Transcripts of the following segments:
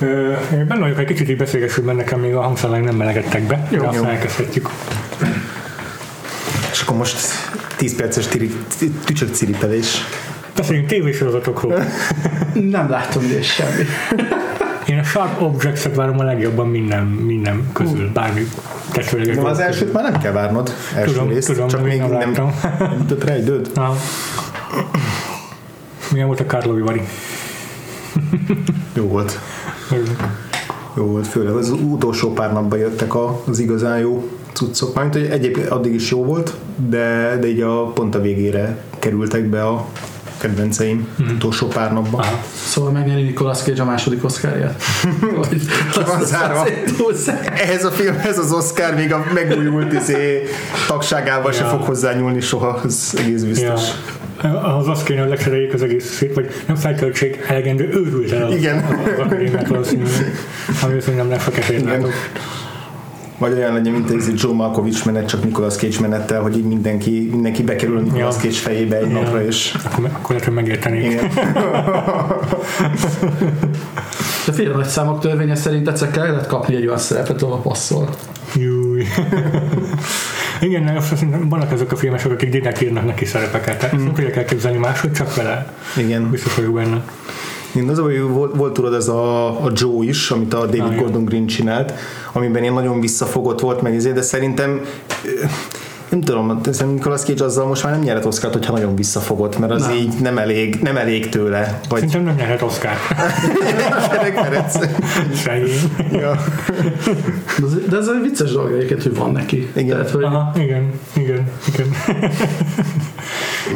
Ö, benne vagyok, egy kicsit így beszélgessünk, mert nekem még a hangszalaink nem melegedtek be, Jó, de azt jó. elkezdhetjük. És akkor most 10 perces tücsök ciripelés. Beszéljünk tévésorozatokról. Nem láttam ide semmi. Én a Sharp Objects-et várom a legjobban minden, minden közül, bármi testvéreges. De az elsőt már nem kell várnod. Első Tudom, részt, tudom, csak de még nem láttam. nem jutott rá időd. Milyen volt a Carlo Vivari? Jó volt. Jó volt, főleg az utolsó pár napban jöttek az igazán jó cuccok. Mármint, hogy egyébként addig is jó volt, de, de így a pont a végére kerültek be a kedvenceim Mhm. utolsó pár napban. Aha. Szóval megnyeri Nicolas Cage a második. Vagy van zárva. Ehhez a filmhez az Oscar még a megújult izé, tagságával ja. se Ja. fog hozzányúlni soha, ez egész Ja. biztos. Az azt kéne, hogy lecseréljék az egész szét, vagy nem feltöltsék elegendő őrült el az, Igen. az akadémiát valószínűleg, ami viszont nem lesz Igen. látok. Vagy olyan legyen, mint ez egy Joe Malkovich menet, csak Nicolas Cage menettel, hogy így mindenki, mindenki bekerül a Nicolas Ja. Cage fejébe egy Ja. napra, és Akkor, akkor lehet, hogy megértenék. igen. De fél nagy számok törvénye szerint egyszer kellett kapni egy olyan szerepet, ahol passzol. Júj. Igen, szerintem vannak azok a filmesek, akik direkt írnak neki szerepeket. Tehát ezt nem tudják elképzelni máshogy, csak vele. igen. Biztos vagyok benne. Én az, hogy volt, volt tudod ez a, a Joe is, amit a David igen. Gordon Green csinált, amiben én nagyon visszafogott volt meg, ezért, de szerintem nem tudom, szerintem Nicolas Cage azzal most már nem nyerhet Oscar-t, hogyha nagyon visszafogott, mert az Nem. így nem elég, nem elég tőle. Vagy Szerintem nem nyerhet. Szegény. ja. De ez, egy vicces dolog egyébként, hogy van neki. Igen. Tehát, hogy Aha, igen, igen, igen.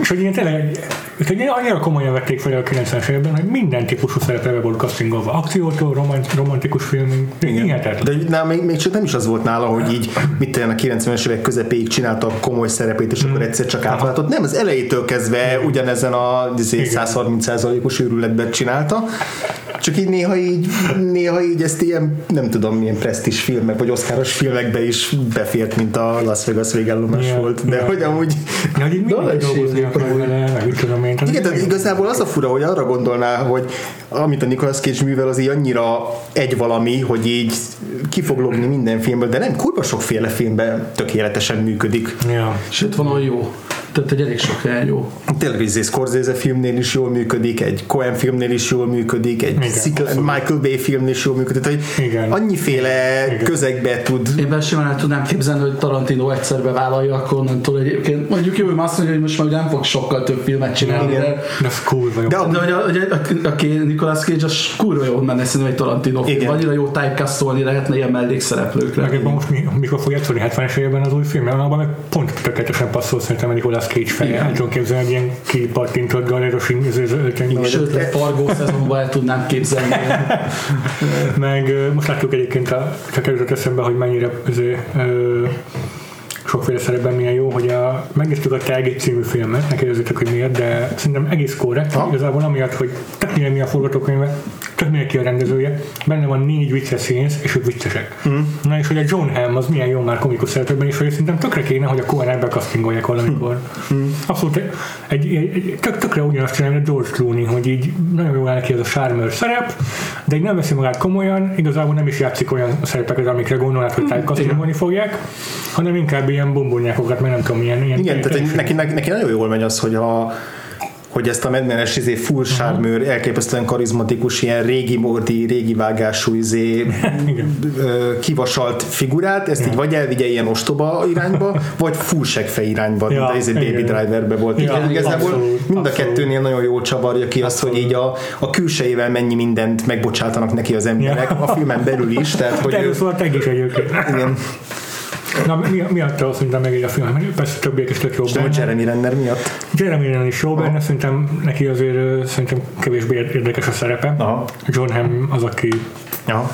És hogy ilyen tényleg, hogy annyira komolyan vették fel a 90-es években, hogy minden típusú szerepre volt castingolva. Akciótól, romant, romantikus filmig, Igen. hihetetlen. De na, még, még csak nem is az volt nála, hogy így mit a 90-es évek közepéig csinálta a komoly szerepét, és akkor egyszer csak átváltott. Nem, az elejétől kezdve ugyanezen a izé, Igen. 130%-os őrületben csinálta. Csak így néha így, néha így ezt ilyen, nem tudom, milyen presztis filmek, vagy oszkáros filmekbe is befért, mint a Las Vegas végállomás Ja, volt. De ja. hogy amúgy Ja, hogy is dolgozni akar vele, meg mit tudom én. Tehát igen, tehát igen. igazából az a fura, hogy arra gondolná, hogy amit a Nicolas Cage művel, az így annyira egy valami, hogy így ki fog logni minden filmből, de nem, kurva sokféle filmben tökéletesen működik. Ja. sőt, van olyan jó. Tehát egy elég sok helyen jó. Tényleg egy Scorsese filmnél is jól működik, egy Coen filmnél is jól működik, egy Igen, abszolút. Michael Bay filmnél is jól működik, tehát hogy Igen. annyiféle Igen. közegbe tud Én benne simán el tudnám képzelni, hogy Tarantino egyszer bevállalja, akkor onnantól egyébként mondjuk hogy azt mondja, hogy most már nem fog sokkal több filmet csinálni, Igen. de De az kurva jó. De a- de hogy a, hogy a, aki Nicolas Cage, az kurva jó menne szerintem egy Tarantino film. Annyira jó typecastolni lehetne ilyen mellékszereplőkre. Meg most mi, mikor fog játszani 70-es években az új film, mert abban meg pont tökéletesen passzol szerintem a Nicolas Cage feje. El tudom képzelni egy ilyen kipattintott galeros zöldkönyv. Sőt, egy fargó szezonban el tudnám képzelni. Meg most látjuk egyébként, a, csak előtt eszembe, hogy mennyire azért, ö, sokféle szerepben milyen jó, hogy a, megnéztük a Telgét című filmet, ne kérdezzétek, hogy miért, de szerintem egész korrekt, Ha? igazából amiatt, hogy tök mi a forgatókönyve, tök mindegy ki a rendezője, benne van négy vicces színész, és ők viccesek. Mm. Na és hogy a John Hamm az milyen jó már komikus szerepben, és hogy szerintem tökre kéne, hogy a Coen ebbe castingolják valamikor. Mm. Abszolút egy, egy, egy, tök, tökre ugyanazt csinálni, mint a George Clooney, hogy így nagyon jól neki ez a sármőr szerep, de így nem veszi magát komolyan, igazából nem is játszik olyan szerepeket, amikre gondolnád, hogy castingolni fogják, hanem inkább ilyen bombonyákokat, meg nem tudom, ilyen, ilyen Igen, tehát neki, neki, neki nagyon jól megy az, hogy a hogy ezt a medmenes izé, full sármőr, elképesztően karizmatikus, ilyen régi mordi, régi vágású izé, Igen. kivasalt figurát, ezt így vagy elvigye ilyen ostoba irányba, vagy full segfej irányba, Ja, mint a izé Baby igen. Driverbe volt. Ja, Igen, igazából abszolút, mind a abszolút. kettőnél nagyon jól csavarja ki azt, hogy így a, a külsejével mennyi mindent megbocsátanak neki az emberek, Ja. a filmen belül is, tehát hogy De erről szóval te is egyébként. igen, Na, mi, mi adta azt, mint meg így a film? Persze többiek is tök jó benne. Jeremy Renner miatt. Jeremy Renner is jó benne, szerintem neki azért szerintem kevésbé érdekes a szerepe. Aha. John Hamm az, aki Ja.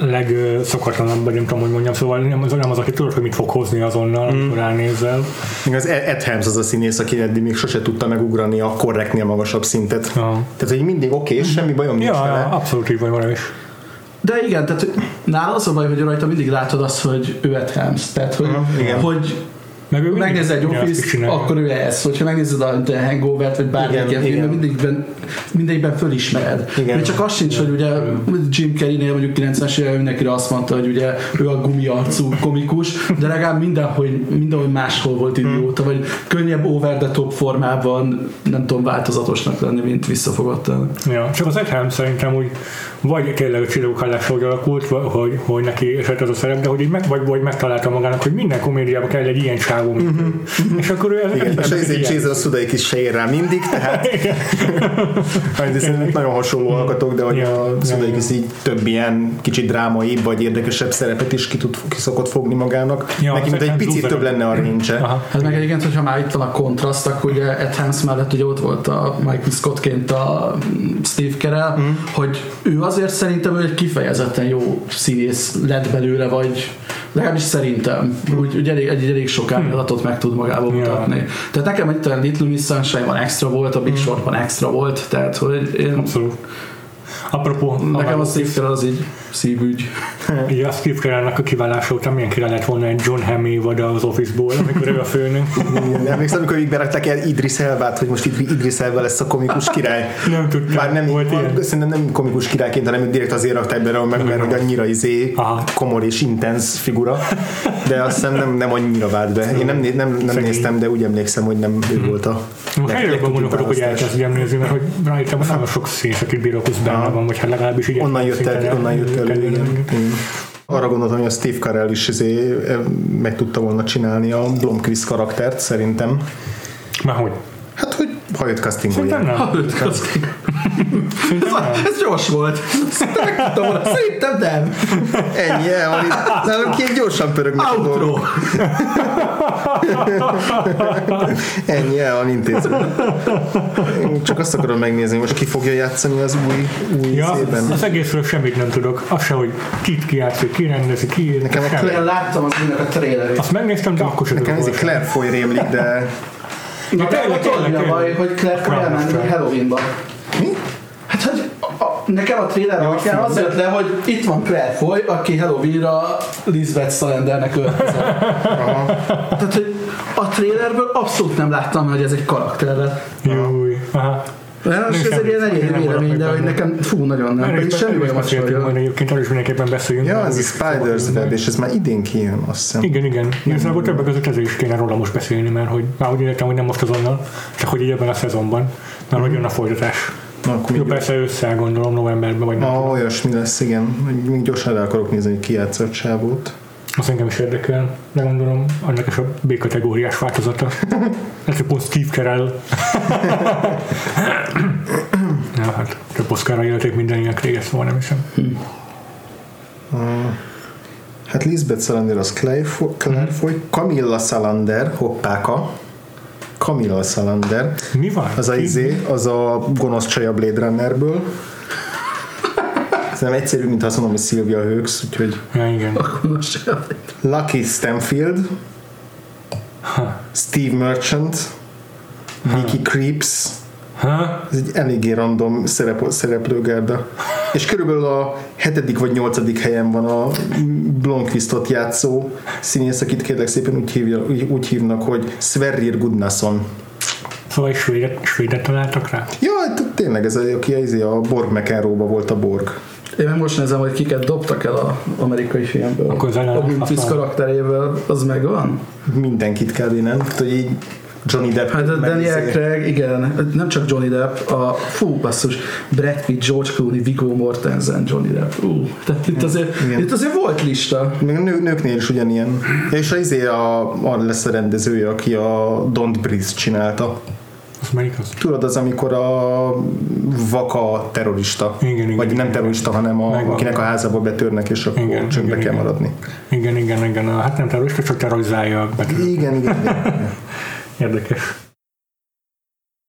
legszokatlanabb, vagy nem tudom, hogy mondjam, szóval nem az, nem az, aki tudod, hogy mit fog hozni azonnal, amikor ránézel. Még az Ed Helms az a színész, aki eddig még sose tudta megugrani a korrektnél magasabb szintet. Ja. Tehát, hogy mindig oké, és semmi bajom nincs Ja, vele. abszolút így valami is. De igen, tehát nála az a baj, hogy rajta mindig látod azt, hogy ő Ed Helms. Tehát, hogy, igen. hogy Meg ő megnézed egy Office, akkor ő ez. Hogyha megnézed a The Hangover-t, vagy bármilyen Igen, ilyen igen. filmet, mindegyikben, mindegyikben fölismered. Igen. Még csak az sincs, hogy ugye Jim Carrey-nél mondjuk 90-es években mindenkire azt mondta, hogy ugye ő a gumiarcú komikus, de legalább mindenhol, mindenhol máshol volt idióta, vagy könnyebb over the top formában, nem tudom, változatosnak lenni, mint visszafogottan. Ja, csak az Edhelm szerintem úgy vagy tényleg a csillagok hallása úgy alakult, hogy, hogy neki esett az a szerep, de hogy így meg, vagy, vagy megtalálta magának, hogy minden komédiában kell egy ilyen csávó, mint ő. És akkor ő ez, Igen, és ez- ezért. Jason Sudeikis se ér rá mindig, tehát Hát, nagyon hasonló alkatok, de hogy Ja, a Sudeikis így több ilyen kicsit drámai vagy érdekesebb szerepet is ki, tud, ki szokott fogni magának. Ja, Neki, mint egy picit több lenne a rincse. Aha. Hát meg egyébként, hogyha már itt van a kontraszt, akkor ugye Ed Helms mellett ugye ott volt a Michael Scottként a Steve Carell, mm. hogy ő azért szerintem ő egy kifejezetten jó színész lett belőle, vagy legalábbis szerintem. Úgy, úgy elég, egy, elég sok árnyalatot meg tud magába mutatni. Tehát nekem itt a Little Miss Sunshine-ban extra volt, a Big Shortban extra volt, tehát hogy én, Abszolút. Apropó, nekem a Steve Carell az így szívügy. Ugye a Steve Carell-nak a kiválása után milyen király lett volna egy John Hamm évad az Office-ból, amikor ő a főnök. Igen, Emlékszem, amikor így berakták el Idris Elbát, hogy most Idri- Idris Elba lesz a komikus király. Nem tudtam, Már nem, volt ilyen. szerintem nem komikus királyként, hanem direkt azért rakták bele, meg, mert hogy annyira izé Aha. komor és intenz figura, de azt hiszem nem, nem annyira vált be. Én nem, nem, nem néztem, de úgy emlékszem, hogy nem ő volt a Most legtöbb gondolkodok, hogy elkezdjem nézni, mert hogy rájöttem, hogy nagyon sok színész, akit bírokusz benne Aha. van, vagy hát legalábbis így Onnan jött, el, onnan jött elő, kell- igen. igen. Arra gondoltam, hogy a Steve Carell is izé, eh, meg tudta volna csinálni a Blomqvist karaktert, szerintem. Már hogy? Hát, hogy ha őt castingolják. Szerintem nem. Ez, Szerintem nem. ez gyors volt. Szerintem nem. Ennyi, el van itt. Nálunk ilyen gyorsan pörögnek a dolgok. Outro. Ennyi, el van intézve. Én csak azt akarom megnézni, most ki fogja játszani az új, új Ja, szében. az egészről semmit nem tudok. Az se, hogy kit kijátszik, ki rendezi, ki ír. Nekem a. Én láttam az a trailerét. Azt megnéztem, de akkor sem Nekem ez Claire rémlik, de Na, tényleg, tényleg, a baj, hogy Claire fog elmenni. Halloweenba. mi? Hát, hogy a, a, nekem a trailer Ja, alapján az jött le, hogy itt van Claire Foy, aki Halloweenra Lisbeth Salendernek öltözött. Tehát, hogy a trailerből abszolút nem láttam, hogy ez egy karakter lett. Júj. Aha. De most ez egy ilyen Én egyéni nem vélemény, de hogy nekem fú, nagyon nem. Is semmi olyan beszéltünk majd hogy egyébként, arról is mindenképpen beszéljünk. Ja, mert ez a Spider's Web, és ez már idén kijön, azt hiszem. Igen, igen. Igazából többek között ezért is kéne róla most beszélni, mert hogy már úgy értem, hogy nem most azonnal, csak hogy így ebben a szezonban, mert hogy jön a folytatás. Na, akkor Jó, persze össze gondolom novemberben, vagy nem. Ah, olyasmi lesz, igen. Még gyorsan el akarok nézni, hogy ki játsza a csávót. Az engem is érdekel, de gondolom annak is a B-kategóriás változata. Ez a pont Steve Carell. ja, hát több Oscarra jelölték minden ilyen réges, szóval nem hiszem. Hát Lisbeth Salander az Claire Foy, Claire Foy Camilla Salander, hoppáka. Camilla Salander. Mi van? Az a izé, az a gonosz csaj a Blade Runnerből. Nem egyszerű, mint azt mondom, hogy Sylvia Hawkes, úgyhogy Ja, igen. Most Lucky Stanfield, Ha. Steve Merchant, Vicky Creeps, Ha? ez egy eléggé random szerep, szereplőgárda. És körülbelül a hetedik vagy nyolcadik helyen van a Blomqvistot játszó színész, akit kérlek szépen úgy, hívja, úgy, úgy hívnak, hogy Sverrir Gudnason. Szóval svédet, svédet találtak rá? Ja, t- tényleg ez, a, aki a, a Borg McEnroe-ba volt a Borg. Én meg most nézem, hogy kiket dobtak el az amerikai filmből. Akkor a Blomqvist használ. karakteréből, az megvan? Mindenkit kb. nem? Tehát, hogy így Johnny Depp. Hát Daniel izé- Craig, igen, nem csak Johnny Depp, a fú, basszus, Brad Pitt, George Clooney, Viggo Mortensen, Johnny Depp. Ú, tehát itt azért, Igen. itt azért volt lista. Még a nő, nőknél is ugyanilyen. És az izé a, a lesz a rendezője, aki a Don't Breathe csinálta. Az melyik az? Tudod, az, amikor a vaka terrorista. Igen, igen, Vagy igen, nem igen. terrorista, hanem a, Megvan. akinek a házába betörnek, és akkor Igen, csöndbe igen, kell igen. maradni. Igen, igen, igen. Hát nem terrorista, csak terrorizálja a betűt. Igen, igen. igen. Érdekes.